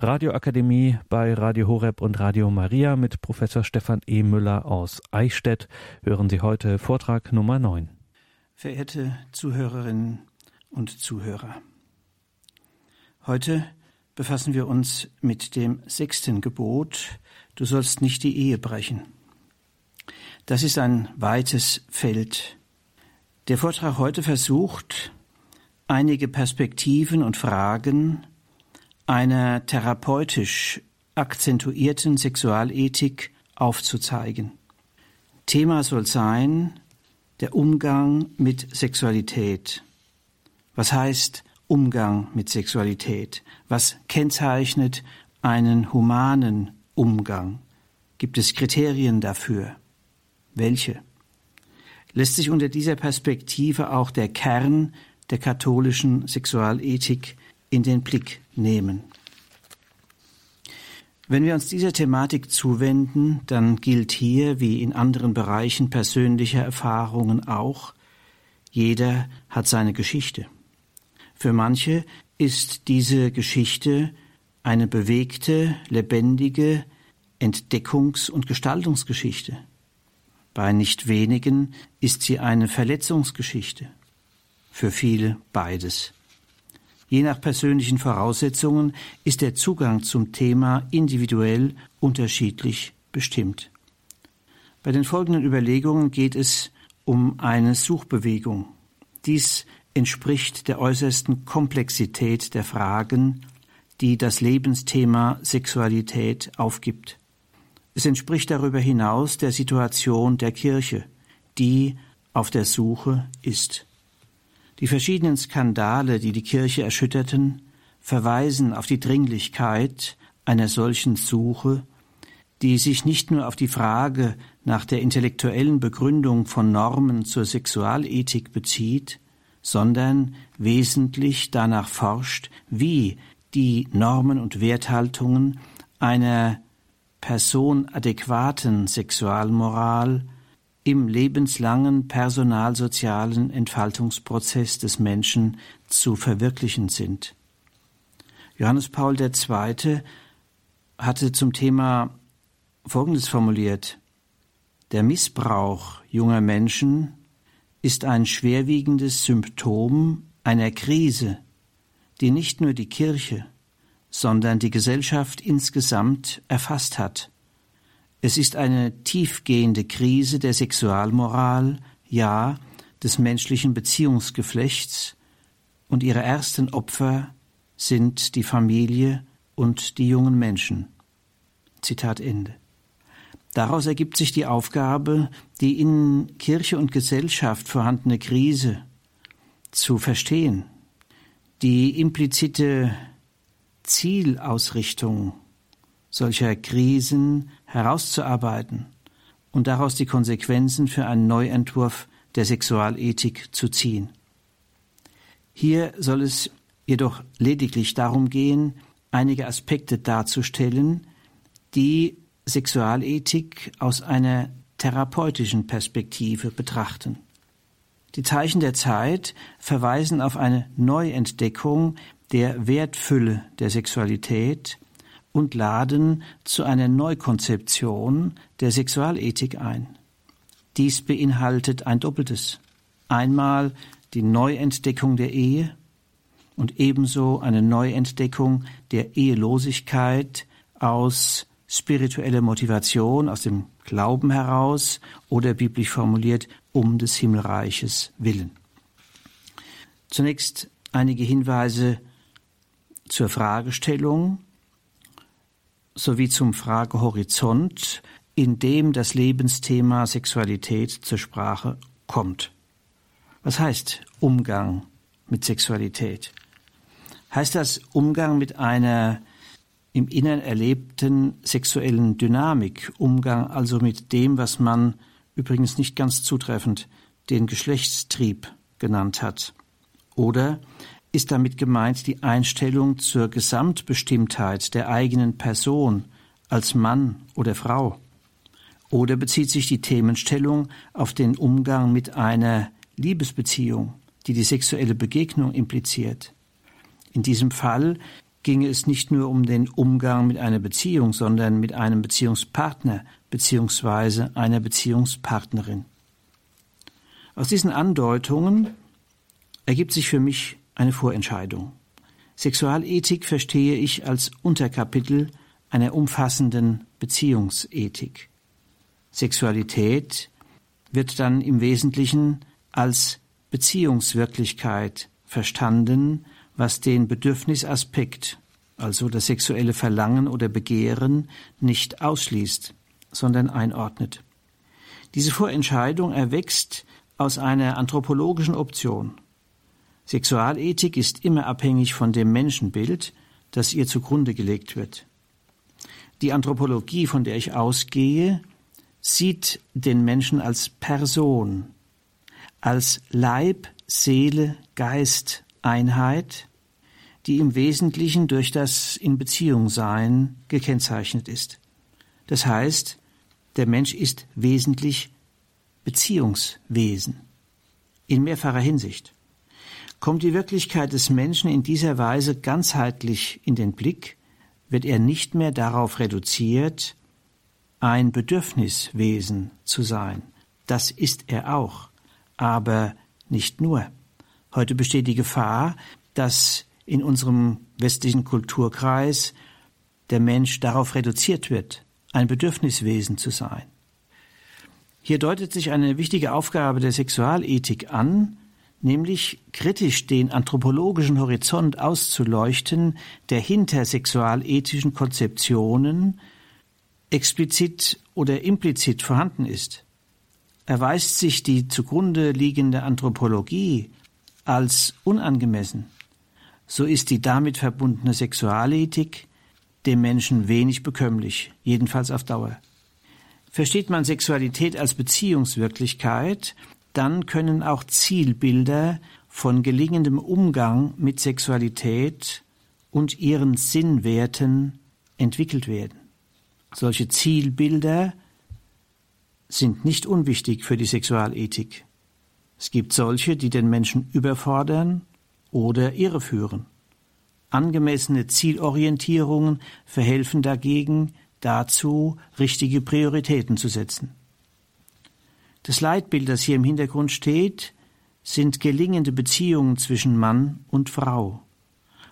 Radioakademie bei Radio Horeb und Radio Maria mit Professor Stefan E. Müller aus Eichstätt hören Sie heute Vortrag Nummer 9. Verehrte Zuhörerinnen und Zuhörer, heute befassen wir uns mit dem sechsten Gebot, du sollst nicht die Ehe brechen. Das ist ein weites Feld. Der Vortrag heute versucht, einige Perspektiven und Fragen einer therapeutisch akzentuierten Sexualethik aufzuzeigen. Thema soll sein der Umgang mit Sexualität. Was heißt Umgang mit Sexualität? Was kennzeichnet einen humanen Umgang? Gibt es Kriterien dafür? Welche? Lässt sich unter dieser Perspektive auch der Kern der katholischen Sexualethik in den Blick nehmen. Wenn wir uns dieser Thematik zuwenden, dann gilt hier wie in anderen Bereichen persönlicher Erfahrungen auch, jeder hat seine Geschichte. Für manche ist diese Geschichte eine bewegte, lebendige Entdeckungs- und Gestaltungsgeschichte. Bei nicht wenigen ist sie eine Verletzungsgeschichte. Für viele beides. Je nach persönlichen Voraussetzungen ist der Zugang zum Thema individuell unterschiedlich bestimmt. Bei den folgenden Überlegungen geht es um eine Suchbewegung. Dies entspricht der äußersten Komplexität der Fragen, die das Lebensthema Sexualität aufgibt. Es entspricht darüber hinaus der Situation der Kirche, die auf der Suche ist. Die verschiedenen Skandale, die die Kirche erschütterten, verweisen auf die Dringlichkeit einer solchen Suche, die sich nicht nur auf die Frage nach der intellektuellen Begründung von Normen zur Sexualethik bezieht, sondern wesentlich danach forscht, wie die Normen und Werthaltungen einer personadäquaten Sexualmoral im lebenslangen personalsozialen Entfaltungsprozess des Menschen zu verwirklichen sind. Johannes Paul II. hatte zum Thema Folgendes formuliert Der Missbrauch junger Menschen ist ein schwerwiegendes Symptom einer Krise, die nicht nur die Kirche, sondern die Gesellschaft insgesamt erfasst hat es ist eine tiefgehende Krise der Sexualmoral, ja, des menschlichen Beziehungsgeflechts, und ihre ersten Opfer sind die Familie und die jungen Menschen. Zitat Ende. Daraus ergibt sich die Aufgabe, die in Kirche und Gesellschaft vorhandene Krise zu verstehen, die implizite Zielausrichtung solcher Krisen herauszuarbeiten und daraus die Konsequenzen für einen Neuentwurf der Sexualethik zu ziehen. Hier soll es jedoch lediglich darum gehen, einige Aspekte darzustellen, die Sexualethik aus einer therapeutischen Perspektive betrachten. Die Zeichen der Zeit verweisen auf eine Neuentdeckung der Wertfülle der Sexualität und laden zu einer Neukonzeption der Sexualethik ein. Dies beinhaltet ein Doppeltes. Einmal die Neuentdeckung der Ehe und ebenso eine Neuentdeckung der Ehelosigkeit aus spiritueller Motivation, aus dem Glauben heraus oder biblisch formuliert um des Himmelreiches willen. Zunächst einige Hinweise zur Fragestellung sowie zum Fragehorizont, in dem das Lebensthema Sexualität zur Sprache kommt. Was heißt Umgang mit Sexualität? Heißt das Umgang mit einer im Innern erlebten sexuellen Dynamik, Umgang also mit dem, was man übrigens nicht ganz zutreffend den Geschlechtstrieb genannt hat? Oder ist damit gemeint die Einstellung zur Gesamtbestimmtheit der eigenen Person als Mann oder Frau? Oder bezieht sich die Themenstellung auf den Umgang mit einer Liebesbeziehung, die die sexuelle Begegnung impliziert? In diesem Fall ginge es nicht nur um den Umgang mit einer Beziehung, sondern mit einem Beziehungspartner bzw. einer Beziehungspartnerin. Aus diesen Andeutungen ergibt sich für mich eine Vorentscheidung. Sexualethik verstehe ich als Unterkapitel einer umfassenden Beziehungsethik. Sexualität wird dann im Wesentlichen als Beziehungswirklichkeit verstanden, was den Bedürfnisaspekt, also das sexuelle Verlangen oder Begehren, nicht ausschließt, sondern einordnet. Diese Vorentscheidung erwächst aus einer anthropologischen Option. Sexualethik ist immer abhängig von dem Menschenbild, das ihr zugrunde gelegt wird. Die Anthropologie, von der ich ausgehe, sieht den Menschen als Person, als Leib, Seele, Geist, Einheit, die im Wesentlichen durch das in Beziehung sein gekennzeichnet ist. Das heißt, der Mensch ist wesentlich Beziehungswesen in mehrfacher Hinsicht. Kommt die Wirklichkeit des Menschen in dieser Weise ganzheitlich in den Blick, wird er nicht mehr darauf reduziert, ein Bedürfniswesen zu sein. Das ist er auch, aber nicht nur. Heute besteht die Gefahr, dass in unserem westlichen Kulturkreis der Mensch darauf reduziert wird, ein Bedürfniswesen zu sein. Hier deutet sich eine wichtige Aufgabe der Sexualethik an, nämlich kritisch den anthropologischen Horizont auszuleuchten, der hinter sexualethischen Konzeptionen explizit oder implizit vorhanden ist. Erweist sich die zugrunde liegende Anthropologie als unangemessen, so ist die damit verbundene Sexualethik dem Menschen wenig bekömmlich, jedenfalls auf Dauer. Versteht man Sexualität als Beziehungswirklichkeit, dann können auch Zielbilder von gelingendem Umgang mit Sexualität und ihren Sinnwerten entwickelt werden. Solche Zielbilder sind nicht unwichtig für die Sexualethik. Es gibt solche, die den Menschen überfordern oder irreführen. Angemessene Zielorientierungen verhelfen dagegen dazu, richtige Prioritäten zu setzen. Das Leitbild, das hier im Hintergrund steht, sind gelingende Beziehungen zwischen Mann und Frau.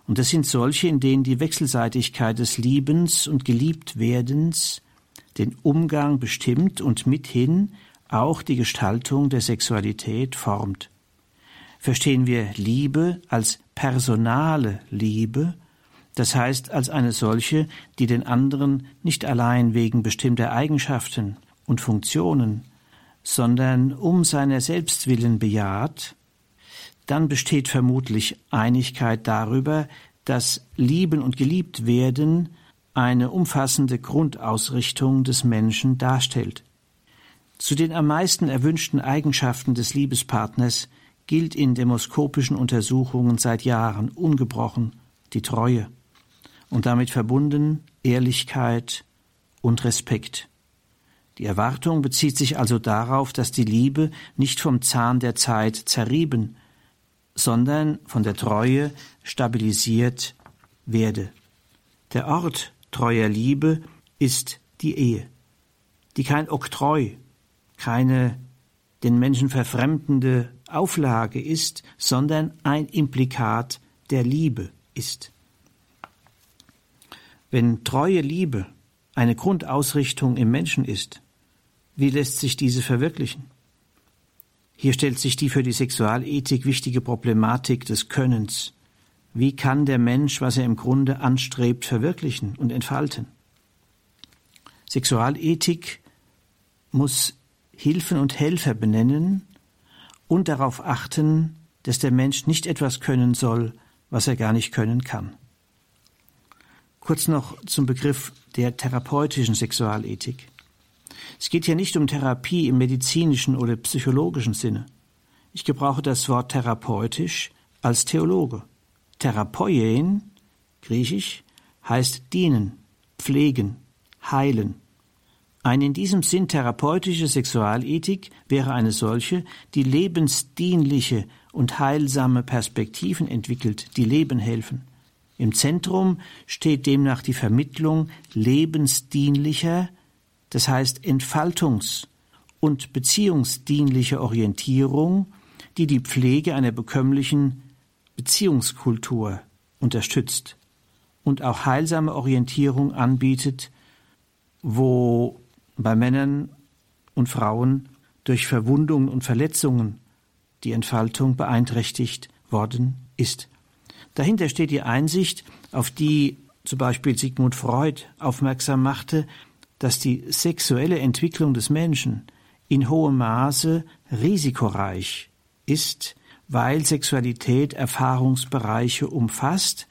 Und das sind solche, in denen die Wechselseitigkeit des Liebens und Geliebtwerdens den Umgang bestimmt und mithin auch die Gestaltung der Sexualität formt. Verstehen wir Liebe als personale Liebe, das heißt als eine solche, die den anderen nicht allein wegen bestimmter Eigenschaften und Funktionen, sondern um seiner selbst willen bejaht, dann besteht vermutlich Einigkeit darüber, dass Lieben und geliebt werden eine umfassende Grundausrichtung des Menschen darstellt. Zu den am meisten erwünschten Eigenschaften des Liebespartners gilt in demoskopischen Untersuchungen seit Jahren ungebrochen die Treue und damit verbunden Ehrlichkeit und Respekt. Die Erwartung bezieht sich also darauf, dass die Liebe nicht vom Zahn der Zeit zerrieben, sondern von der Treue stabilisiert werde. Der Ort treuer Liebe ist die Ehe, die kein Oktroi, keine den Menschen verfremdende Auflage ist, sondern ein Implikat der Liebe ist. Wenn treue Liebe eine Grundausrichtung im Menschen ist, wie lässt sich diese verwirklichen? Hier stellt sich die für die Sexualethik wichtige Problematik des Könnens. Wie kann der Mensch, was er im Grunde anstrebt, verwirklichen und entfalten? Sexualethik muss Hilfen und Helfer benennen und darauf achten, dass der Mensch nicht etwas können soll, was er gar nicht können kann. Kurz noch zum Begriff der therapeutischen Sexualethik. Es geht hier nicht um Therapie im medizinischen oder psychologischen Sinne. Ich gebrauche das Wort therapeutisch als Theologe. Therapeuen, griechisch, heißt dienen, pflegen, heilen. Eine in diesem Sinn therapeutische Sexualethik wäre eine solche, die lebensdienliche und heilsame Perspektiven entwickelt, die Leben helfen. Im Zentrum steht demnach die Vermittlung lebensdienlicher, das heißt Entfaltungs- und beziehungsdienlicher Orientierung, die die Pflege einer bekömmlichen Beziehungskultur unterstützt und auch heilsame Orientierung anbietet, wo bei Männern und Frauen durch Verwundungen und Verletzungen die Entfaltung beeinträchtigt worden ist. Dahinter steht die Einsicht, auf die zum Beispiel Sigmund Freud aufmerksam machte, dass die sexuelle Entwicklung des Menschen in hohem Maße risikoreich ist, weil Sexualität Erfahrungsbereiche umfasst,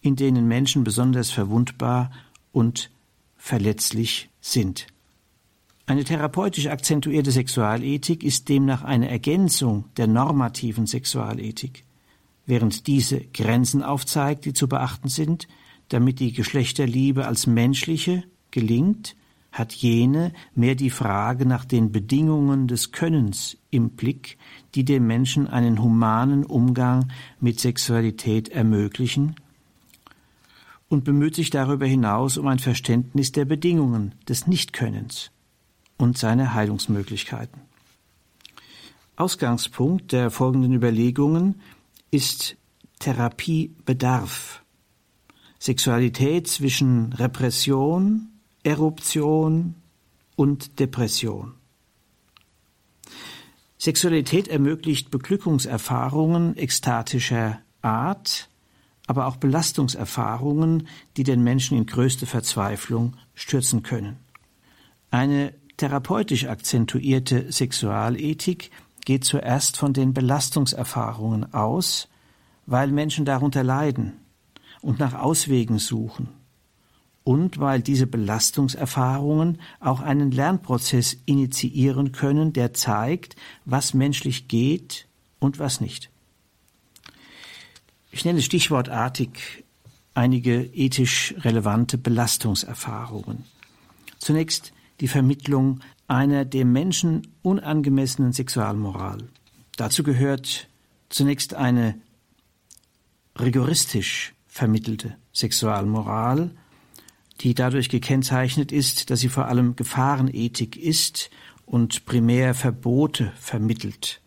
in denen Menschen besonders verwundbar und verletzlich sind. Eine therapeutisch akzentuierte Sexualethik ist demnach eine Ergänzung der normativen Sexualethik, während diese Grenzen aufzeigt, die zu beachten sind, damit die Geschlechterliebe als menschliche gelingt, hat jene mehr die Frage nach den Bedingungen des Könnens im Blick, die dem Menschen einen humanen Umgang mit Sexualität ermöglichen und bemüht sich darüber hinaus um ein Verständnis der Bedingungen des Nichtkönnens und seine Heilungsmöglichkeiten. Ausgangspunkt der folgenden Überlegungen ist Therapiebedarf. Sexualität zwischen Repression, Eruption und Depression. Sexualität ermöglicht Beglückungserfahrungen ekstatischer Art, aber auch Belastungserfahrungen, die den Menschen in größte Verzweiflung stürzen können. Eine therapeutisch akzentuierte Sexualethik geht zuerst von den Belastungserfahrungen aus, weil Menschen darunter leiden und nach Auswegen suchen und weil diese Belastungserfahrungen auch einen Lernprozess initiieren können, der zeigt, was menschlich geht und was nicht. Ich nenne stichwortartig einige ethisch relevante Belastungserfahrungen. Zunächst die Vermittlung einer dem Menschen unangemessenen Sexualmoral. Dazu gehört zunächst eine rigoristisch vermittelte Sexualmoral, die dadurch gekennzeichnet ist, dass sie vor allem Gefahrenethik ist und primär Verbote vermittelt.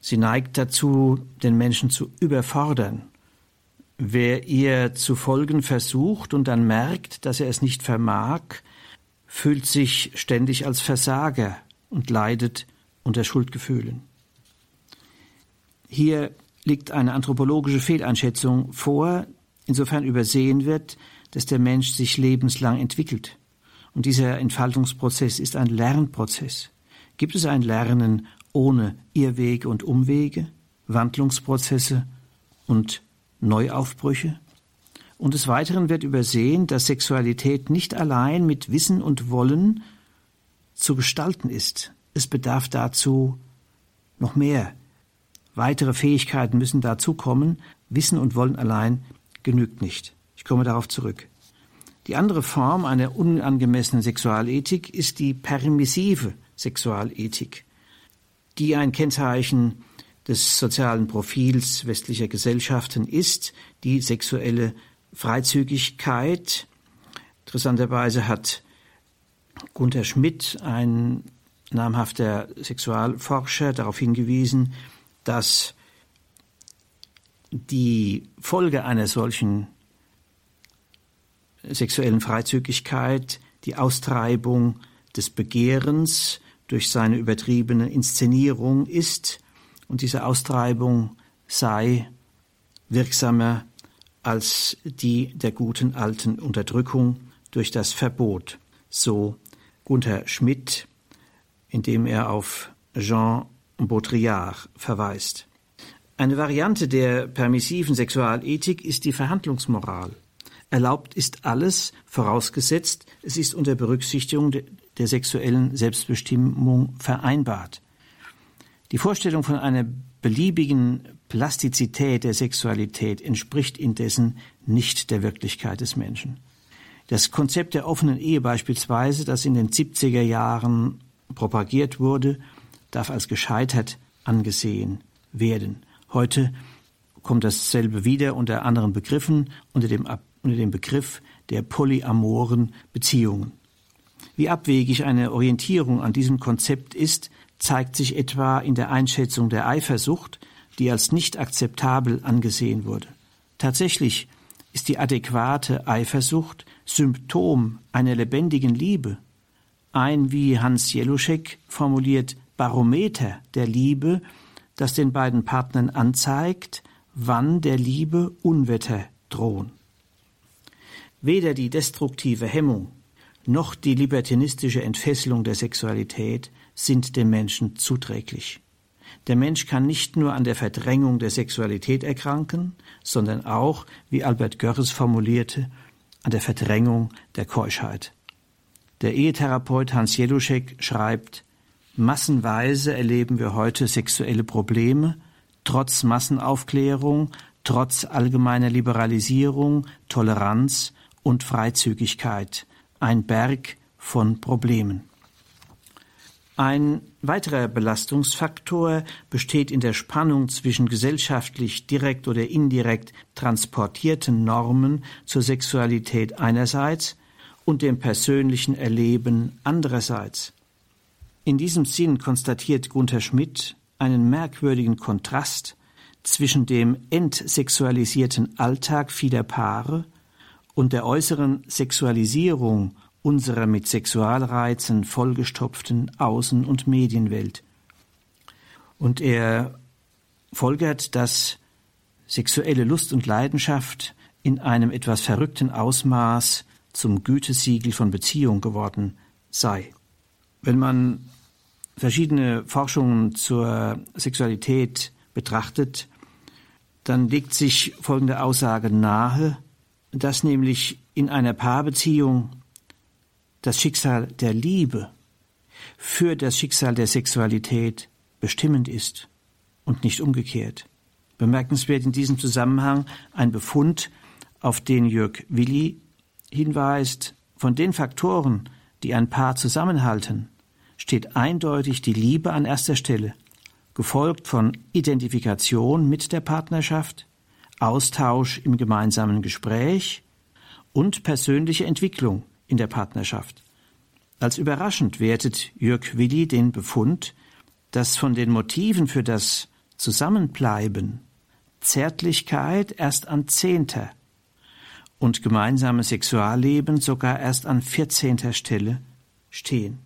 Sie neigt dazu, den Menschen zu überfordern. Wer ihr zu folgen versucht und dann merkt, dass er es nicht vermag, fühlt sich ständig als Versager und leidet unter Schuldgefühlen. Hier liegt eine anthropologische Fehleinschätzung vor, insofern übersehen wird, dass der Mensch sich lebenslang entwickelt. Und dieser Entfaltungsprozess ist ein Lernprozess. Gibt es ein Lernen ohne Irrwege und Umwege, Wandlungsprozesse und Neuaufbrüche? Und des Weiteren wird übersehen, dass Sexualität nicht allein mit Wissen und Wollen zu gestalten ist. Es bedarf dazu noch mehr. Weitere Fähigkeiten müssen dazukommen. Wissen und Wollen allein genügt nicht. Ich komme darauf zurück. Die andere Form einer unangemessenen Sexualethik ist die permissive Sexualethik die ein Kennzeichen des sozialen Profils westlicher Gesellschaften ist, die sexuelle Freizügigkeit. Interessanterweise hat Gunther Schmidt, ein namhafter Sexualforscher, darauf hingewiesen, dass die Folge einer solchen sexuellen Freizügigkeit die Austreibung des Begehrens durch seine übertriebene Inszenierung ist und diese Austreibung sei wirksamer als die der guten alten Unterdrückung durch das Verbot, so Gunther Schmidt, indem er auf Jean Baudrillard verweist. Eine Variante der permissiven Sexualethik ist die Verhandlungsmoral. Erlaubt ist alles, vorausgesetzt, es ist unter Berücksichtigung der sexuellen Selbstbestimmung vereinbart. Die Vorstellung von einer beliebigen Plastizität der Sexualität entspricht indessen nicht der Wirklichkeit des Menschen. Das Konzept der offenen Ehe beispielsweise, das in den 70er Jahren propagiert wurde, darf als gescheitert angesehen werden. Heute kommt dasselbe wieder unter anderen Begriffen, unter dem, unter dem Begriff der polyamoren Beziehungen. Wie abwegig eine Orientierung an diesem Konzept ist, zeigt sich etwa in der Einschätzung der Eifersucht, die als nicht akzeptabel angesehen wurde. Tatsächlich ist die adäquate Eifersucht Symptom einer lebendigen Liebe, ein, wie Hans Jeluschek formuliert, Barometer der Liebe, das den beiden Partnern anzeigt, wann der Liebe Unwetter drohen. Weder die destruktive Hemmung noch die libertinistische Entfesselung der Sexualität sind dem Menschen zuträglich. Der Mensch kann nicht nur an der Verdrängung der Sexualität erkranken, sondern auch, wie Albert Görres formulierte, an der Verdrängung der Keuschheit. Der Ehetherapeut Hans Jeluschek schreibt, Massenweise erleben wir heute sexuelle Probleme, trotz Massenaufklärung, trotz allgemeiner Liberalisierung, Toleranz und Freizügigkeit. Ein Berg von Problemen. Ein weiterer Belastungsfaktor besteht in der Spannung zwischen gesellschaftlich direkt oder indirekt transportierten Normen zur Sexualität einerseits und dem persönlichen Erleben andererseits. In diesem Sinn konstatiert Gunther Schmidt einen merkwürdigen Kontrast zwischen dem entsexualisierten Alltag vieler Paare und der äußeren Sexualisierung unserer mit Sexualreizen vollgestopften Außen- und Medienwelt. Und er folgert, dass sexuelle Lust und Leidenschaft in einem etwas verrückten Ausmaß zum Gütesiegel von Beziehung geworden sei. Wenn man verschiedene Forschungen zur Sexualität betrachtet, dann legt sich folgende Aussage nahe, dass nämlich in einer Paarbeziehung das Schicksal der Liebe für das Schicksal der Sexualität bestimmend ist und nicht umgekehrt. Bemerkenswert in diesem Zusammenhang ein Befund, auf den Jörg Willi hinweist, von den Faktoren, die ein Paar zusammenhalten, steht eindeutig die Liebe an erster Stelle, gefolgt von Identifikation mit der Partnerschaft, Austausch im gemeinsamen Gespräch und persönliche Entwicklung in der Partnerschaft. Als überraschend wertet Jörg Willi den Befund, dass von den Motiven für das Zusammenbleiben Zärtlichkeit erst an zehnter und gemeinsames Sexualleben sogar erst an vierzehnter Stelle stehen.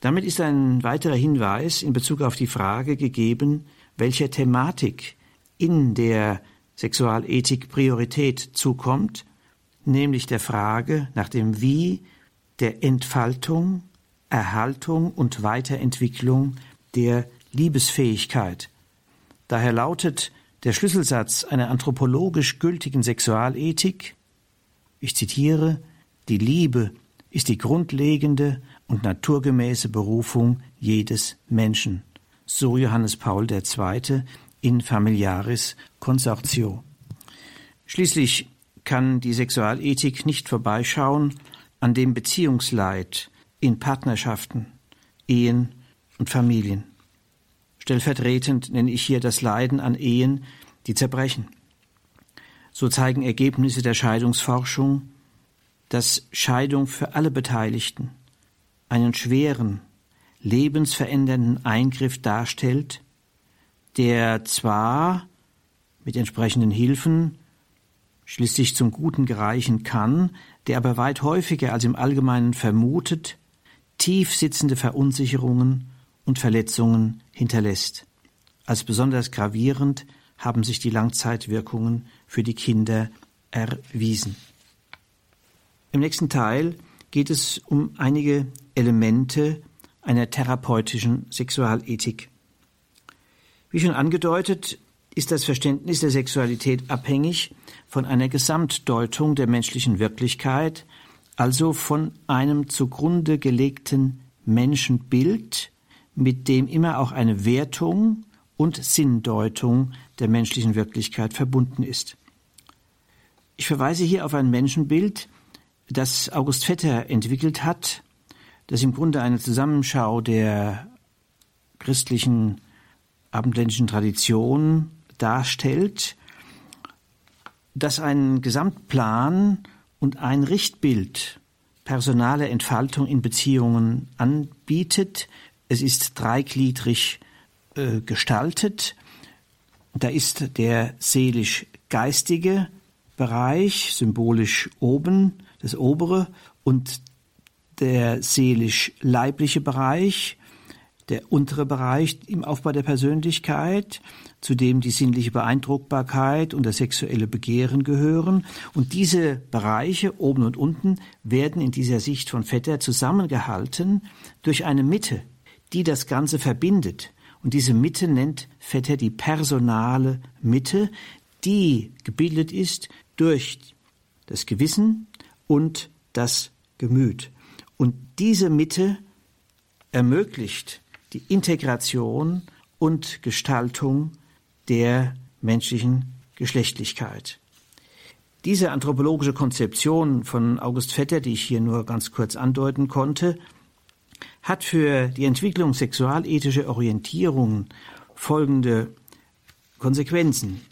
Damit ist ein weiterer Hinweis in Bezug auf die Frage gegeben, welcher Thematik in der Sexualethik Priorität zukommt nämlich der Frage nach dem Wie der Entfaltung, Erhaltung und Weiterentwicklung der Liebesfähigkeit. Daher lautet der Schlüsselsatz einer anthropologisch gültigen Sexualethik, ich zitiere, die Liebe ist die grundlegende und naturgemäße Berufung jedes Menschen. So Johannes Paul II. In Familiaris Consortio. Schließlich kann die Sexualethik nicht vorbeischauen an dem Beziehungsleid in Partnerschaften, Ehen und Familien. Stellvertretend nenne ich hier das Leiden an Ehen, die zerbrechen. So zeigen Ergebnisse der Scheidungsforschung, dass Scheidung für alle Beteiligten einen schweren, lebensverändernden Eingriff darstellt, der zwar mit entsprechenden Hilfen schließlich zum Guten gereichen kann, der aber weit häufiger als im Allgemeinen vermutet, tief sitzende Verunsicherungen und Verletzungen hinterlässt. Als besonders gravierend haben sich die Langzeitwirkungen für die Kinder erwiesen. Im nächsten Teil geht es um einige Elemente einer therapeutischen Sexualethik. Wie schon angedeutet, ist das Verständnis der Sexualität abhängig von einer Gesamtdeutung der menschlichen Wirklichkeit, also von einem zugrunde gelegten Menschenbild, mit dem immer auch eine Wertung und Sinndeutung der menschlichen Wirklichkeit verbunden ist. Ich verweise hier auf ein Menschenbild, das August Vetter entwickelt hat, das im Grunde eine Zusammenschau der christlichen abendländischen Tradition darstellt das einen Gesamtplan und ein Richtbild personale Entfaltung in Beziehungen anbietet. Es ist dreigliedrig äh, gestaltet. Da ist der seelisch-geistige Bereich, symbolisch oben, das obere, und der seelisch-leibliche Bereich, der untere Bereich im Aufbau der Persönlichkeit, zu dem die sinnliche Beeindruckbarkeit und das sexuelle Begehren gehören. Und diese Bereiche, oben und unten, werden in dieser Sicht von Vetter zusammengehalten durch eine Mitte, die das Ganze verbindet. Und diese Mitte nennt Vetter die personale Mitte, die gebildet ist durch das Gewissen und das Gemüt. Und diese Mitte ermöglicht die Integration und Gestaltung der menschlichen Geschlechtlichkeit. Diese anthropologische Konzeption von August Vetter, die ich hier nur ganz kurz andeuten konnte, hat für die Entwicklung sexualethischer Orientierungen folgende Konsequenzen.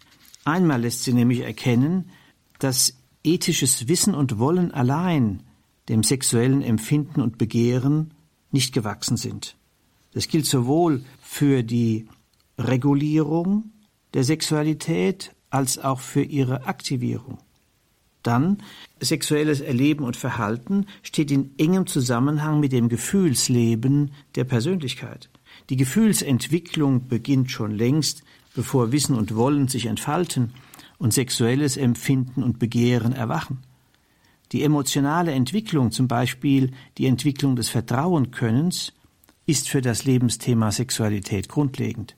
Einmal lässt sie nämlich erkennen, dass ethisches Wissen und Wollen allein dem sexuellen Empfinden und Begehren nicht gewachsen sind. Das gilt sowohl für die Regulierung der Sexualität als auch für ihre Aktivierung. Dann sexuelles Erleben und Verhalten steht in engem Zusammenhang mit dem Gefühlsleben der Persönlichkeit. Die Gefühlsentwicklung beginnt schon längst, bevor Wissen und Wollen sich entfalten und sexuelles Empfinden und Begehren erwachen. Die emotionale Entwicklung, zum Beispiel die Entwicklung des Vertrauenkönnens, ist für das Lebensthema Sexualität grundlegend.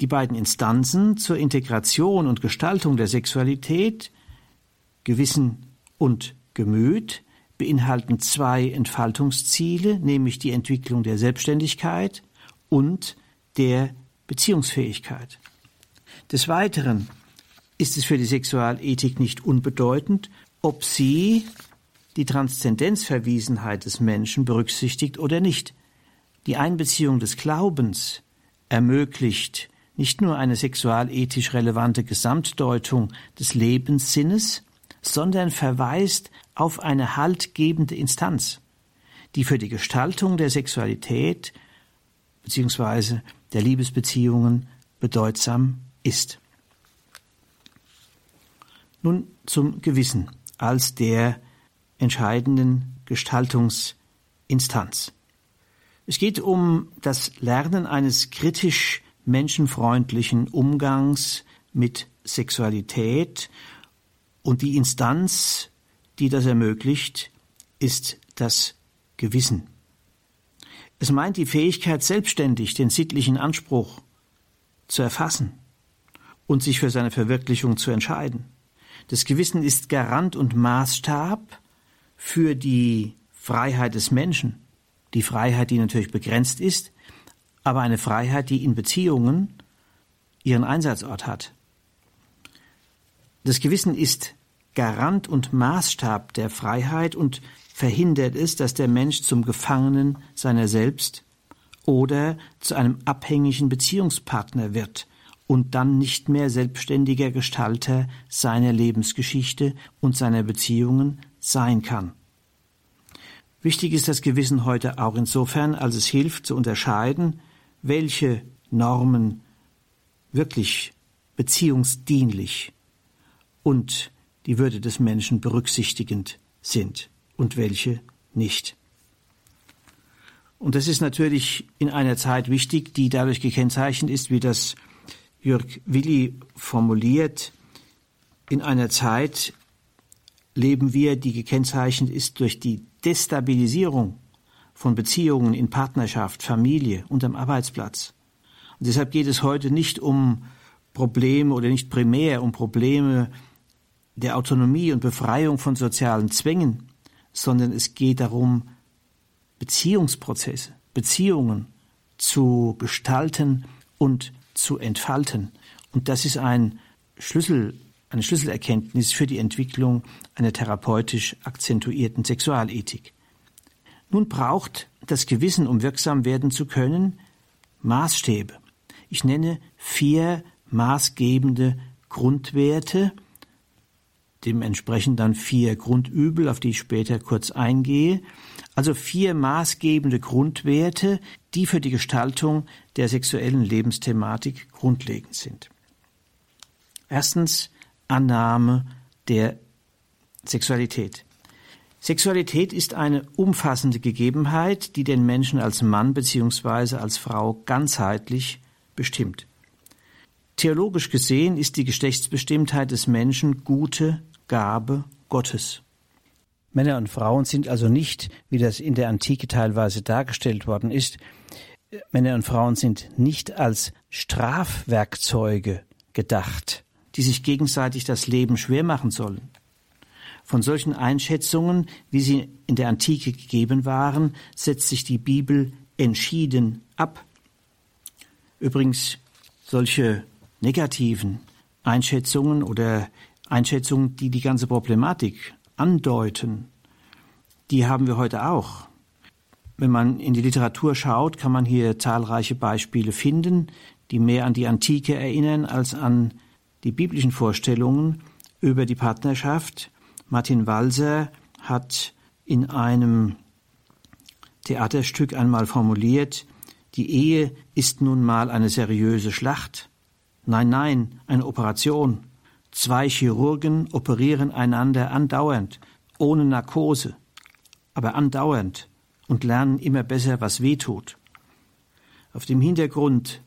Die beiden Instanzen zur Integration und Gestaltung der Sexualität, Gewissen und Gemüt, beinhalten zwei Entfaltungsziele, nämlich die Entwicklung der Selbstständigkeit und der Beziehungsfähigkeit. Des Weiteren ist es für die Sexualethik nicht unbedeutend, ob sie die Transzendenzverwiesenheit des Menschen berücksichtigt oder nicht. Die Einbeziehung des Glaubens ermöglicht nicht nur eine sexualethisch relevante Gesamtdeutung des Lebenssinnes, sondern verweist auf eine haltgebende Instanz, die für die Gestaltung der Sexualität bzw. der Liebesbeziehungen bedeutsam ist. Nun zum Gewissen als der entscheidenden Gestaltungsinstanz. Es geht um das Lernen eines kritisch menschenfreundlichen Umgangs mit Sexualität und die Instanz, die das ermöglicht, ist das Gewissen. Es meint die Fähigkeit, selbstständig den sittlichen Anspruch zu erfassen und sich für seine Verwirklichung zu entscheiden. Das Gewissen ist Garant und Maßstab für die Freiheit des Menschen. Die Freiheit, die natürlich begrenzt ist, aber eine Freiheit, die in Beziehungen ihren Einsatzort hat. Das Gewissen ist Garant und Maßstab der Freiheit und verhindert es, dass der Mensch zum Gefangenen seiner selbst oder zu einem abhängigen Beziehungspartner wird, und dann nicht mehr selbstständiger Gestalter seiner Lebensgeschichte und seiner Beziehungen sein kann. Wichtig ist das Gewissen heute auch insofern, als es hilft zu unterscheiden, welche Normen wirklich beziehungsdienlich und die Würde des Menschen berücksichtigend sind und welche nicht. Und das ist natürlich in einer Zeit wichtig, die dadurch gekennzeichnet ist, wie das Jörg Willi formuliert, in einer Zeit leben wir, die gekennzeichnet ist durch die Destabilisierung von Beziehungen in Partnerschaft, Familie und am Arbeitsplatz. Und deshalb geht es heute nicht um Probleme oder nicht primär um Probleme der Autonomie und Befreiung von sozialen Zwängen, sondern es geht darum, Beziehungsprozesse, Beziehungen zu gestalten und zu entfalten. Und das ist ein Schlüssel, eine Schlüsselerkenntnis für die Entwicklung einer therapeutisch akzentuierten Sexualethik. Nun braucht das Gewissen, um wirksam werden zu können, Maßstäbe. Ich nenne vier maßgebende Grundwerte dementsprechend dann vier Grundübel, auf die ich später kurz eingehe. Also vier maßgebende Grundwerte, die für die Gestaltung der sexuellen Lebensthematik grundlegend sind. Erstens Annahme der Sexualität. Sexualität ist eine umfassende Gegebenheit, die den Menschen als Mann bzw. als Frau ganzheitlich bestimmt. Theologisch gesehen ist die Geschlechtsbestimmtheit des Menschen gute Gabe Gottes. Männer und Frauen sind also nicht, wie das in der Antike teilweise dargestellt worden ist, Männer und Frauen sind nicht als Strafwerkzeuge gedacht, die sich gegenseitig das Leben schwer machen sollen. Von solchen Einschätzungen, wie sie in der Antike gegeben waren, setzt sich die Bibel entschieden ab. Übrigens, solche negativen Einschätzungen oder Einschätzungen, die die ganze Problematik andeuten, die haben wir heute auch. Wenn man in die Literatur schaut, kann man hier zahlreiche Beispiele finden, die mehr an die Antike erinnern als an die biblischen Vorstellungen über die Partnerschaft. Martin Walser hat in einem Theaterstück einmal formuliert, die Ehe ist nun mal eine seriöse Schlacht. Nein, nein, eine Operation. Zwei Chirurgen operieren einander andauernd, ohne Narkose, aber andauernd und lernen immer besser, was weh tut. Auf dem Hintergrund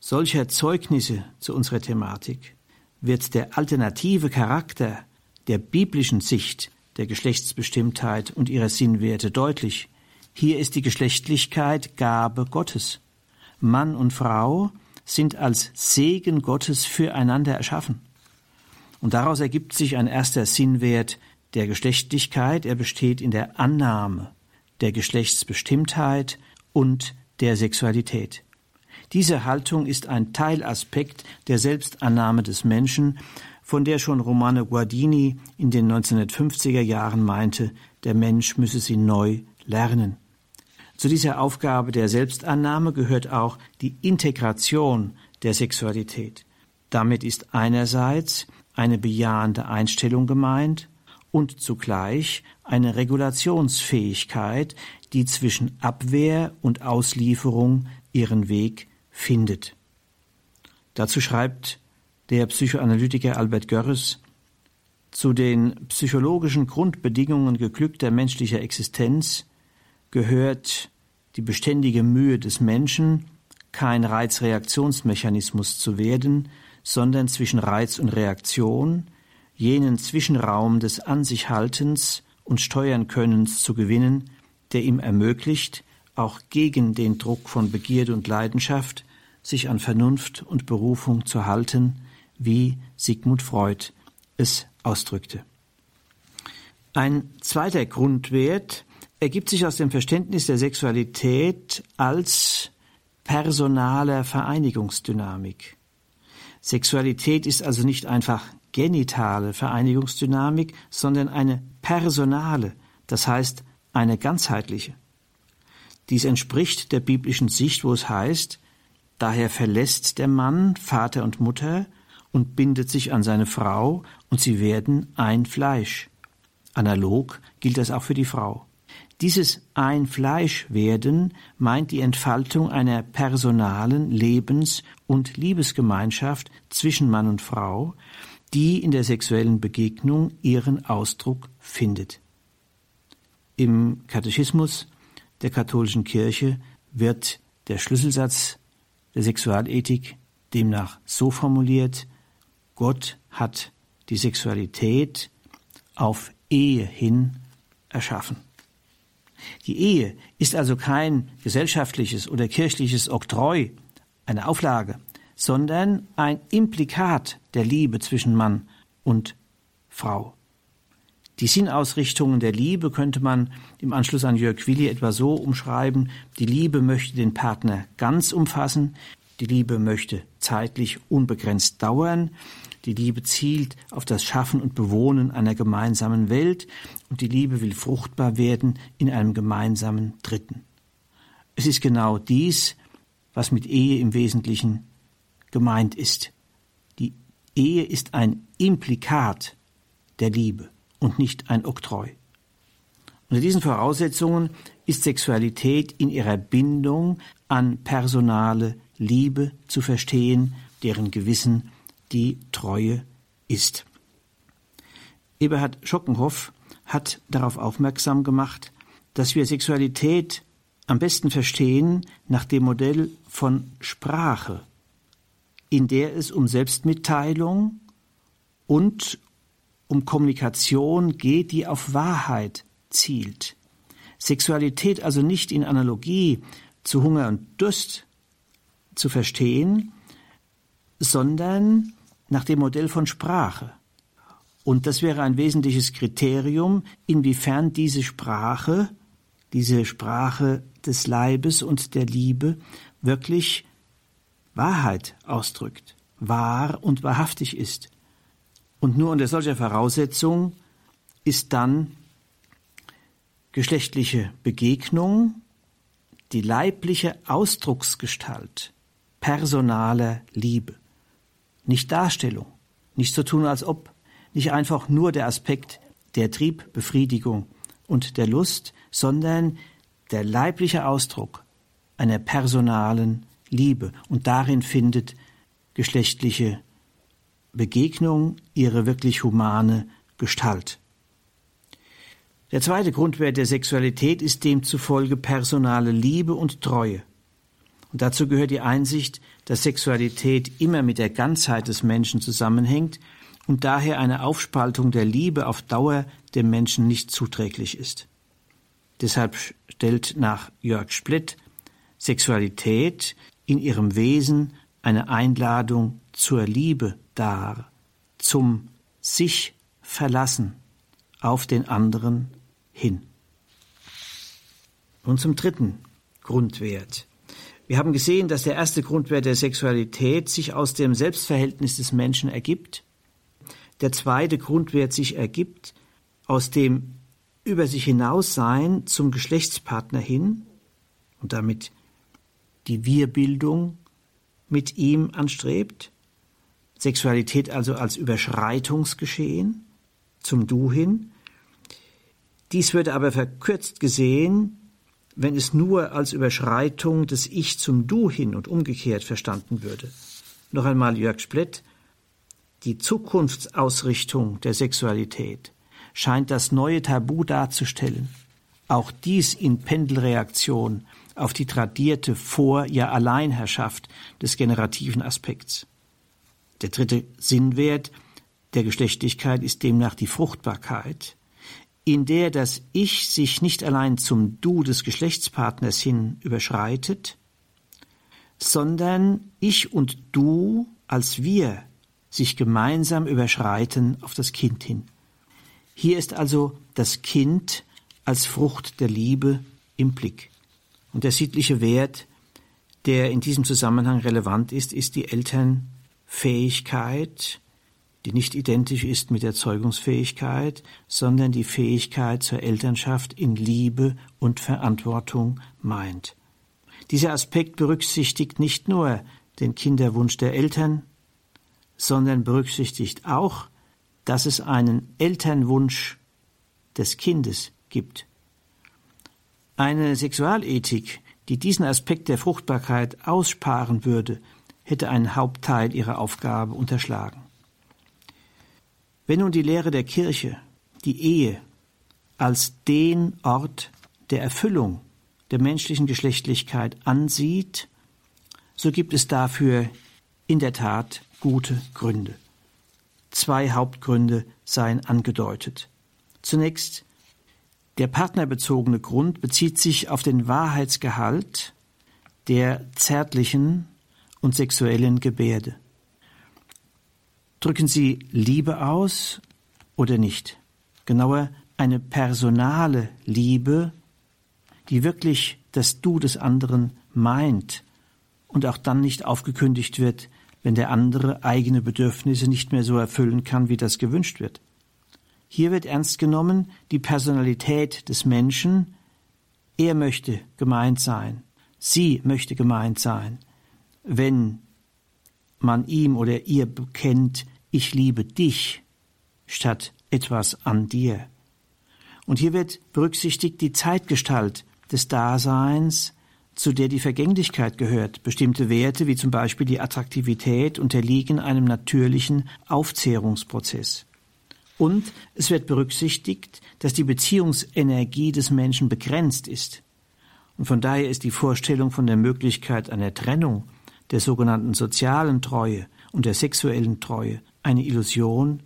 solcher Zeugnisse zu unserer Thematik wird der alternative Charakter der biblischen Sicht der Geschlechtsbestimmtheit und ihrer Sinnwerte deutlich. Hier ist die Geschlechtlichkeit Gabe Gottes. Mann und Frau sind als Segen Gottes füreinander erschaffen. Und daraus ergibt sich ein erster Sinnwert der Geschlechtlichkeit. Er besteht in der Annahme der Geschlechtsbestimmtheit und der Sexualität. Diese Haltung ist ein Teilaspekt der Selbstannahme des Menschen, von der schon Romano Guardini in den 1950er Jahren meinte, der Mensch müsse sie neu lernen. Zu dieser Aufgabe der Selbstannahme gehört auch die Integration der Sexualität. Damit ist einerseits eine bejahende Einstellung gemeint und zugleich eine Regulationsfähigkeit, die zwischen Abwehr und Auslieferung ihren Weg findet. Dazu schreibt der Psychoanalytiker Albert Görres zu den psychologischen Grundbedingungen geglückter menschlicher Existenz gehört die beständige Mühe des Menschen, kein Reizreaktionsmechanismus zu werden, sondern zwischen Reiz und Reaktion, jenen Zwischenraum des An sich Haltens und Steuern Könnens zu gewinnen, der ihm ermöglicht, auch gegen den Druck von Begierde und Leidenschaft, sich an Vernunft und Berufung zu halten, wie Sigmund Freud es ausdrückte. Ein zweiter Grundwert ergibt sich aus dem Verständnis der Sexualität als personaler Vereinigungsdynamik. Sexualität ist also nicht einfach genitale Vereinigungsdynamik, sondern eine personale, das heißt eine ganzheitliche. Dies entspricht der biblischen Sicht, wo es heißt, daher verlässt der Mann Vater und Mutter und bindet sich an seine Frau, und sie werden ein Fleisch. Analog gilt das auch für die Frau. Dieses ein Fleisch werden meint die Entfaltung einer personalen Lebens- und Liebesgemeinschaft zwischen Mann und Frau, die in der sexuellen Begegnung ihren Ausdruck findet. Im Katechismus der katholischen Kirche wird der Schlüsselsatz der Sexualethik demnach so formuliert, Gott hat die Sexualität auf Ehe hin erschaffen. Die Ehe ist also kein gesellschaftliches oder kirchliches Oktroi, eine Auflage, sondern ein Implikat der Liebe zwischen Mann und Frau. Die Sinnausrichtungen der Liebe könnte man im Anschluss an Jörg Willi etwa so umschreiben, die Liebe möchte den Partner ganz umfassen, die Liebe möchte zeitlich unbegrenzt dauern, die Liebe zielt auf das Schaffen und Bewohnen einer gemeinsamen Welt. Und die Liebe will fruchtbar werden in einem gemeinsamen Dritten. Es ist genau dies, was mit Ehe im Wesentlichen gemeint ist. Die Ehe ist ein Implikat der Liebe und nicht ein Oktroi. Unter diesen Voraussetzungen ist Sexualität in ihrer Bindung an personale Liebe zu verstehen, deren Gewissen die Treue ist. Eberhard Schockenhoff hat darauf aufmerksam gemacht, dass wir Sexualität am besten verstehen nach dem Modell von Sprache, in der es um Selbstmitteilung und um Kommunikation geht, die auf Wahrheit zielt. Sexualität also nicht in Analogie zu Hunger und Durst zu verstehen, sondern nach dem Modell von Sprache. Und das wäre ein wesentliches Kriterium, inwiefern diese Sprache, diese Sprache des Leibes und der Liebe wirklich Wahrheit ausdrückt, wahr und wahrhaftig ist. Und nur unter solcher Voraussetzung ist dann geschlechtliche Begegnung die leibliche Ausdrucksgestalt personaler Liebe. Nicht Darstellung, nicht so tun, als ob, nicht einfach nur der Aspekt der Triebbefriedigung und der Lust, sondern der leibliche Ausdruck einer personalen Liebe. Und darin findet geschlechtliche Begegnung ihre wirklich humane Gestalt. Der zweite Grundwert der Sexualität ist demzufolge personale Liebe und Treue. Und dazu gehört die Einsicht, dass Sexualität immer mit der Ganzheit des Menschen zusammenhängt und daher eine Aufspaltung der Liebe auf Dauer dem Menschen nicht zuträglich ist. Deshalb stellt nach Jörg Splitt Sexualität in ihrem Wesen eine Einladung zur Liebe dar, zum sich verlassen auf den anderen hin. Und zum dritten Grundwert. Wir haben gesehen, dass der erste Grundwert der Sexualität sich aus dem Selbstverhältnis des Menschen ergibt der zweite Grundwert sich ergibt aus dem über sich hinaussein zum Geschlechtspartner hin und damit die Wir-Bildung mit ihm anstrebt, Sexualität also als Überschreitungsgeschehen zum Du hin. Dies wird aber verkürzt gesehen, wenn es nur als Überschreitung des Ich zum Du hin und umgekehrt verstanden würde. Noch einmal Jörg Splett, die Zukunftsausrichtung der Sexualität scheint das neue Tabu darzustellen. Auch dies in Pendelreaktion auf die tradierte Vor-, ja Alleinherrschaft des generativen Aspekts. Der dritte Sinnwert der Geschlechtlichkeit ist demnach die Fruchtbarkeit, in der das Ich sich nicht allein zum Du des Geschlechtspartners hin überschreitet, sondern Ich und Du als wir sich gemeinsam überschreiten auf das Kind hin. Hier ist also das Kind als Frucht der Liebe im Blick. Und der sittliche Wert, der in diesem Zusammenhang relevant ist, ist die Elternfähigkeit, die nicht identisch ist mit der Zeugungsfähigkeit, sondern die Fähigkeit zur Elternschaft in Liebe und Verantwortung meint. Dieser Aspekt berücksichtigt nicht nur den Kinderwunsch der Eltern, sondern berücksichtigt auch, dass es einen Elternwunsch des Kindes gibt. Eine Sexualethik, die diesen Aspekt der Fruchtbarkeit aussparen würde, hätte einen Hauptteil ihrer Aufgabe unterschlagen. Wenn nun die Lehre der Kirche die Ehe als den Ort der Erfüllung der menschlichen Geschlechtlichkeit ansieht, so gibt es dafür in der Tat gute Gründe. Zwei Hauptgründe seien angedeutet. Zunächst der partnerbezogene Grund bezieht sich auf den Wahrheitsgehalt der zärtlichen und sexuellen Gebärde. Drücken Sie Liebe aus oder nicht? Genauer eine personale Liebe, die wirklich das Du des anderen meint und auch dann nicht aufgekündigt wird, wenn der andere eigene Bedürfnisse nicht mehr so erfüllen kann, wie das gewünscht wird. Hier wird ernst genommen die Personalität des Menschen. Er möchte gemeint sein, sie möchte gemeint sein. Wenn man ihm oder ihr bekennt, ich liebe dich, statt etwas an dir. Und hier wird berücksichtigt die Zeitgestalt des Daseins, zu der die Vergänglichkeit gehört. Bestimmte Werte, wie zum Beispiel die Attraktivität, unterliegen einem natürlichen Aufzehrungsprozess. Und es wird berücksichtigt, dass die Beziehungsenergie des Menschen begrenzt ist. Und von daher ist die Vorstellung von der Möglichkeit einer Trennung der sogenannten sozialen Treue und der sexuellen Treue eine Illusion,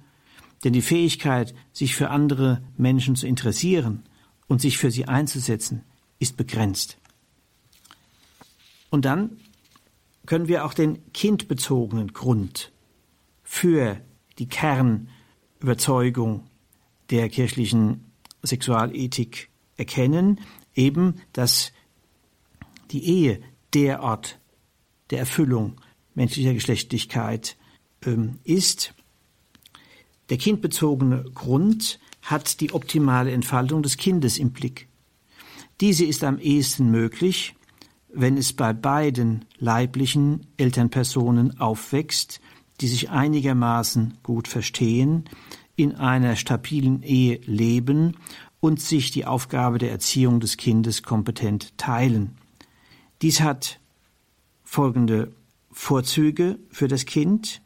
denn die Fähigkeit, sich für andere Menschen zu interessieren und sich für sie einzusetzen, ist begrenzt. Und dann können wir auch den kindbezogenen Grund für die Kernüberzeugung der kirchlichen Sexualethik erkennen, eben dass die Ehe der Ort der Erfüllung menschlicher Geschlechtlichkeit ähm, ist. Der kindbezogene Grund hat die optimale Entfaltung des Kindes im Blick. Diese ist am ehesten möglich, wenn es bei beiden leiblichen Elternpersonen aufwächst, die sich einigermaßen gut verstehen, in einer stabilen Ehe leben und sich die Aufgabe der Erziehung des Kindes kompetent teilen. Dies hat folgende Vorzüge für das Kind.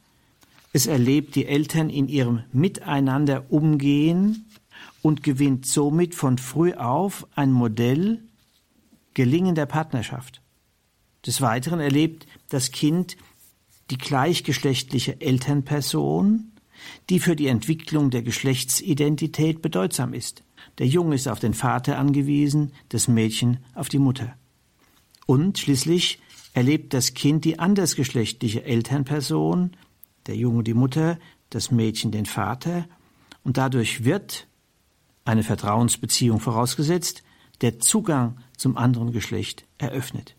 Es erlebt die Eltern in ihrem Miteinander umgehen und gewinnt somit von früh auf ein Modell gelingender Partnerschaft. Des Weiteren erlebt das Kind die gleichgeschlechtliche Elternperson, die für die Entwicklung der Geschlechtsidentität bedeutsam ist. Der Junge ist auf den Vater angewiesen, das Mädchen auf die Mutter. Und schließlich erlebt das Kind die andersgeschlechtliche Elternperson, der Junge die Mutter, das Mädchen den Vater, und dadurch wird, eine Vertrauensbeziehung vorausgesetzt, der Zugang zum anderen Geschlecht eröffnet.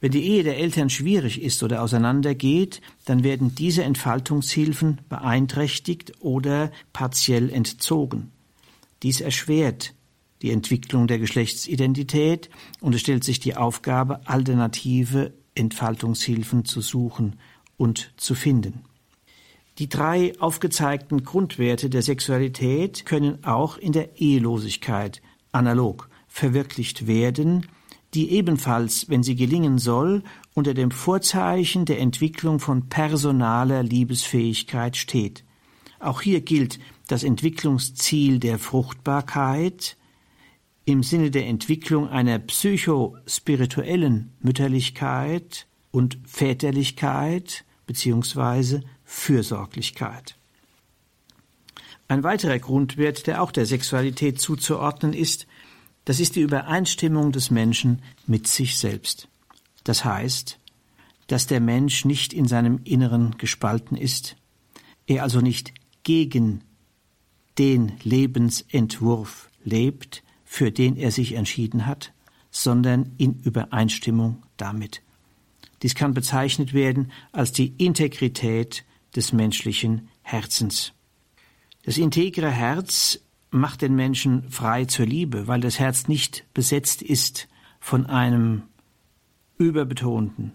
Wenn die Ehe der Eltern schwierig ist oder auseinandergeht, dann werden diese Entfaltungshilfen beeinträchtigt oder partiell entzogen. Dies erschwert die Entwicklung der Geschlechtsidentität und es stellt sich die Aufgabe, alternative Entfaltungshilfen zu suchen und zu finden. Die drei aufgezeigten Grundwerte der Sexualität können auch in der Ehelosigkeit analog verwirklicht werden, die ebenfalls, wenn sie gelingen soll, unter dem Vorzeichen der Entwicklung von personaler Liebesfähigkeit steht. Auch hier gilt das Entwicklungsziel der Fruchtbarkeit, im Sinne der Entwicklung einer psychospirituellen Mütterlichkeit und Väterlichkeit bzw. Fürsorglichkeit. Ein weiterer Grundwert, der auch der Sexualität zuzuordnen ist, das ist die Übereinstimmung des Menschen mit sich selbst. Das heißt, dass der Mensch nicht in seinem Inneren gespalten ist, er also nicht gegen den Lebensentwurf lebt, für den er sich entschieden hat, sondern in Übereinstimmung damit. Dies kann bezeichnet werden als die Integrität des menschlichen Herzens. Das integre Herz macht den Menschen frei zur Liebe, weil das Herz nicht besetzt ist von einem überbetonten,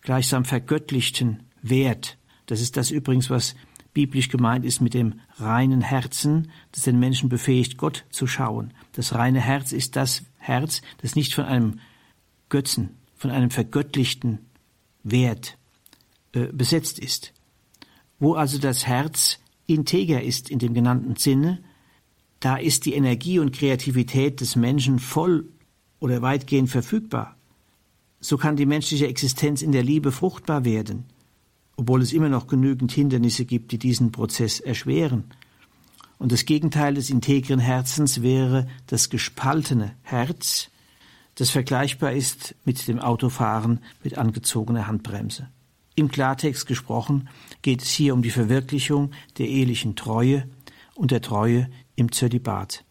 gleichsam vergöttlichten Wert. Das ist das übrigens, was biblisch gemeint ist mit dem reinen Herzen, das den Menschen befähigt, Gott zu schauen. Das reine Herz ist das Herz, das nicht von einem Götzen, von einem vergöttlichten Wert äh, besetzt ist. Wo also das Herz integer ist in dem genannten Sinne, da ist die Energie und Kreativität des Menschen voll oder weitgehend verfügbar. So kann die menschliche Existenz in der Liebe fruchtbar werden obwohl es immer noch genügend Hindernisse gibt, die diesen Prozess erschweren. Und das Gegenteil des integren Herzens wäre das gespaltene Herz, das vergleichbar ist mit dem Autofahren mit angezogener Handbremse. Im Klartext gesprochen geht es hier um die Verwirklichung der ehelichen Treue und der Treue im Zölibat.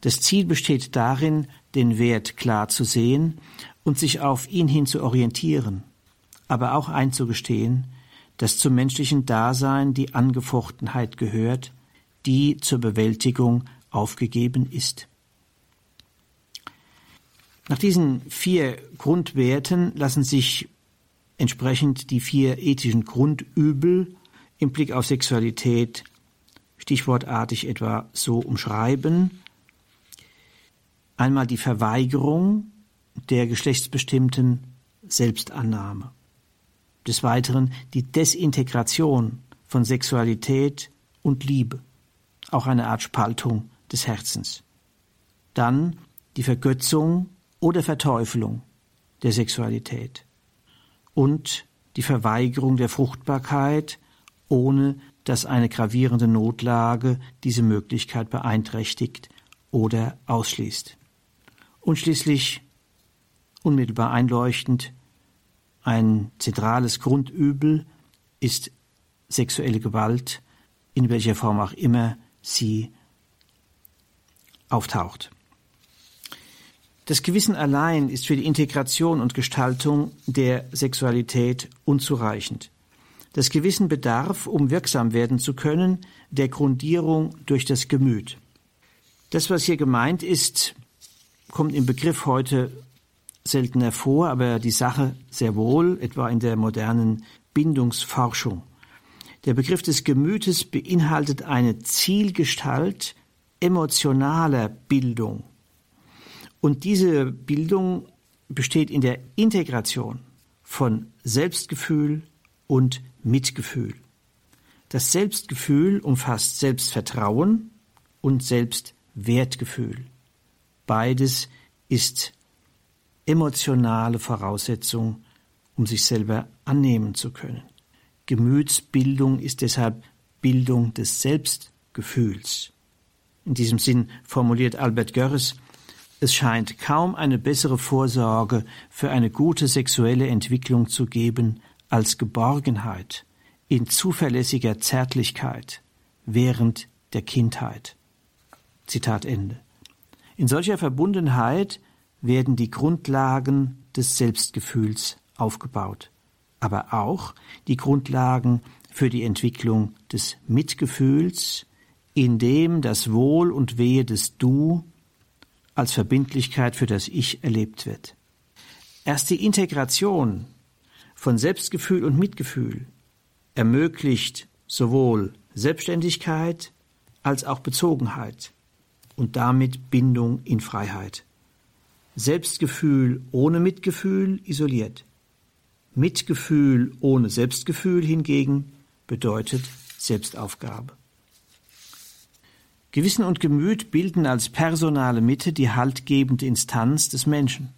Das Ziel besteht darin, den Wert klar zu sehen und sich auf ihn hin zu orientieren, aber auch einzugestehen, dass zum menschlichen Dasein die Angefochtenheit gehört, die zur Bewältigung aufgegeben ist. Nach diesen vier Grundwerten lassen sich entsprechend die vier ethischen Grundübel im Blick auf Sexualität stichwortartig etwa so umschreiben. Einmal die Verweigerung der geschlechtsbestimmten Selbstannahme. Des Weiteren die Desintegration von Sexualität und Liebe, auch eine Art Spaltung des Herzens. Dann die Vergötzung oder Verteufelung der Sexualität und die Verweigerung der Fruchtbarkeit, ohne dass eine gravierende Notlage diese Möglichkeit beeinträchtigt oder ausschließt. Und schließlich, unmittelbar einleuchtend, ein zentrales Grundübel ist sexuelle Gewalt, in welcher Form auch immer sie auftaucht. Das Gewissen allein ist für die Integration und Gestaltung der Sexualität unzureichend. Das Gewissen bedarf, um wirksam werden zu können, der Grundierung durch das Gemüt. Das, was hier gemeint ist, kommt im Begriff heute seltener vor, aber die Sache sehr wohl, etwa in der modernen Bindungsforschung. Der Begriff des Gemütes beinhaltet eine Zielgestalt emotionaler Bildung. Und diese Bildung besteht in der Integration von Selbstgefühl und Mitgefühl. Das Selbstgefühl umfasst Selbstvertrauen und Selbstwertgefühl. Beides ist emotionale Voraussetzung, um sich selber annehmen zu können. Gemütsbildung ist deshalb Bildung des Selbstgefühls. In diesem Sinn formuliert Albert Görres, es scheint kaum eine bessere Vorsorge für eine gute sexuelle Entwicklung zu geben als Geborgenheit in zuverlässiger Zärtlichkeit während der Kindheit. Zitat Ende. In solcher Verbundenheit werden die Grundlagen des Selbstgefühls aufgebaut, aber auch die Grundlagen für die Entwicklung des Mitgefühls, in dem das Wohl und Wehe des Du als Verbindlichkeit für das Ich erlebt wird. Erst die Integration von Selbstgefühl und Mitgefühl ermöglicht sowohl Selbstständigkeit als auch Bezogenheit und damit Bindung in Freiheit. Selbstgefühl ohne Mitgefühl isoliert. Mitgefühl ohne Selbstgefühl hingegen bedeutet Selbstaufgabe. Gewissen und Gemüt bilden als personale Mitte die haltgebende Instanz des Menschen.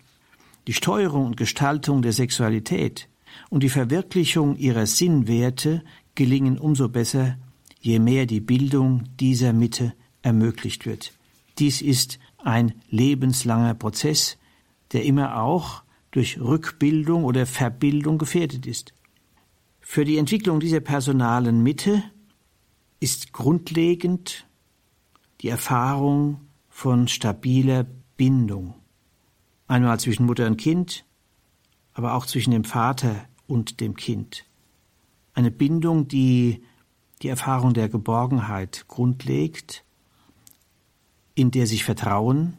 Die Steuerung und Gestaltung der Sexualität und die Verwirklichung ihrer Sinnwerte gelingen umso besser, je mehr die Bildung dieser Mitte ermöglicht wird. Dies ist ein lebenslanger Prozess, der immer auch durch Rückbildung oder Verbildung gefährdet ist. Für die Entwicklung dieser personalen Mitte ist grundlegend die Erfahrung von stabiler Bindung. Einmal zwischen Mutter und Kind, aber auch zwischen dem Vater und dem Kind. Eine Bindung, die die Erfahrung der Geborgenheit grundlegt, in der sich Vertrauen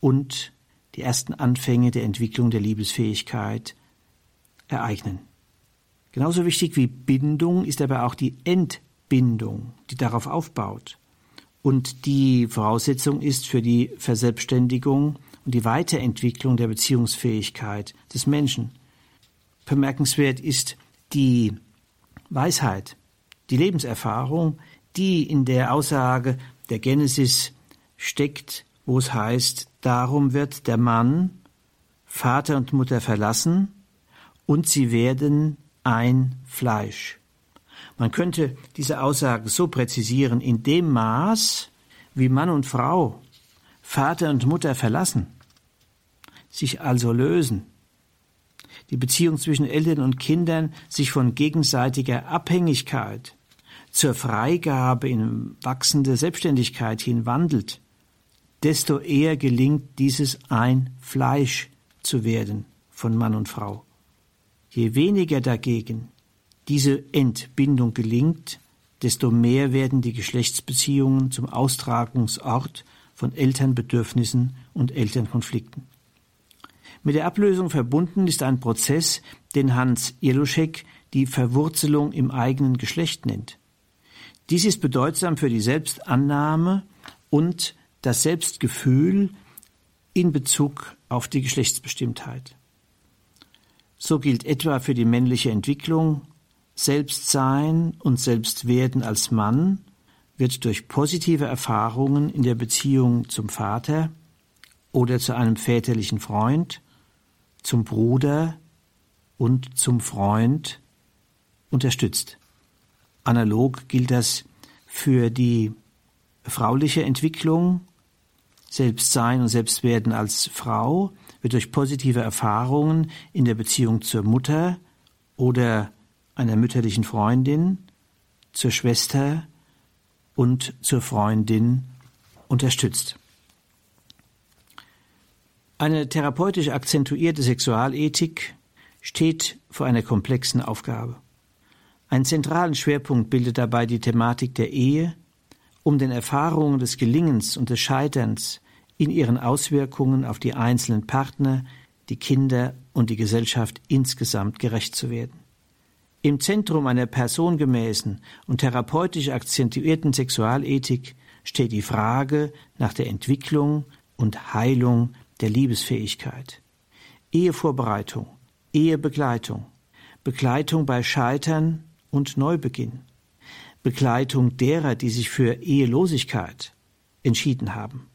und die ersten Anfänge der Entwicklung der Liebesfähigkeit ereignen. Genauso wichtig wie Bindung ist aber auch die Entbindung, die darauf aufbaut und die Voraussetzung ist für die Verselbstständigung und die Weiterentwicklung der Beziehungsfähigkeit des Menschen. Bemerkenswert ist die Weisheit, die Lebenserfahrung, die in der Aussage der Genesis steckt, wo es heißt, darum wird der Mann Vater und Mutter verlassen und sie werden ein Fleisch. Man könnte diese Aussage so präzisieren, in dem Maß, wie Mann und Frau Vater und Mutter verlassen, sich also lösen, die Beziehung zwischen Eltern und Kindern sich von gegenseitiger Abhängigkeit zur Freigabe in wachsende Selbstständigkeit hin wandelt, desto eher gelingt dieses ein Fleisch zu werden von Mann und Frau. Je weniger dagegen diese Entbindung gelingt, desto mehr werden die Geschlechtsbeziehungen zum Austragungsort von Elternbedürfnissen und Elternkonflikten. Mit der Ablösung verbunden ist ein Prozess, den Hans Jeluschek die Verwurzelung im eigenen Geschlecht nennt. Dies ist bedeutsam für die Selbstannahme und das Selbstgefühl in Bezug auf die Geschlechtsbestimmtheit. So gilt etwa für die männliche Entwicklung, Selbstsein und Selbstwerden als Mann wird durch positive Erfahrungen in der Beziehung zum Vater oder zu einem väterlichen Freund, zum Bruder und zum Freund unterstützt. Analog gilt das für die frauliche Entwicklung, Selbstsein und Selbstwerden als Frau wird durch positive Erfahrungen in der Beziehung zur Mutter oder einer mütterlichen Freundin, zur Schwester und zur Freundin unterstützt. Eine therapeutisch akzentuierte Sexualethik steht vor einer komplexen Aufgabe. Einen zentralen Schwerpunkt bildet dabei die Thematik der Ehe, um den Erfahrungen des Gelingens und des Scheiterns in ihren Auswirkungen auf die einzelnen Partner, die Kinder und die Gesellschaft insgesamt gerecht zu werden. Im Zentrum einer personengemäßen und therapeutisch akzentuierten Sexualethik steht die Frage nach der Entwicklung und Heilung der Liebesfähigkeit. Ehevorbereitung, Ehebegleitung, Begleitung bei Scheitern und Neubeginn, Begleitung derer, die sich für Ehelosigkeit entschieden haben.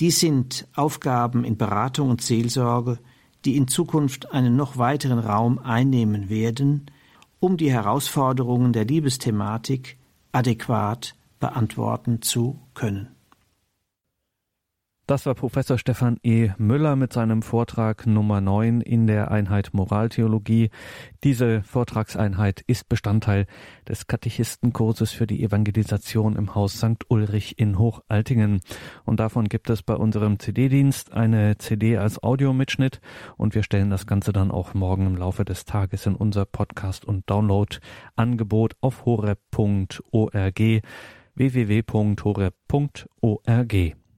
Dies sind Aufgaben in Beratung und Seelsorge, die in Zukunft einen noch weiteren Raum einnehmen werden, um die Herausforderungen der Liebesthematik adäquat beantworten zu können. Das war Professor Stefan E. Müller mit seinem Vortrag Nummer 9 in der Einheit Moraltheologie. Diese Vortragseinheit ist Bestandteil des Katechistenkurses für die Evangelisation im Haus St. Ulrich in Hochaltingen. Und davon gibt es bei unserem CD-Dienst eine CD als Audiomitschnitt und wir stellen das Ganze dann auch morgen im Laufe des Tages in unser Podcast- und Download-Angebot auf horeb.org www.horeb.org.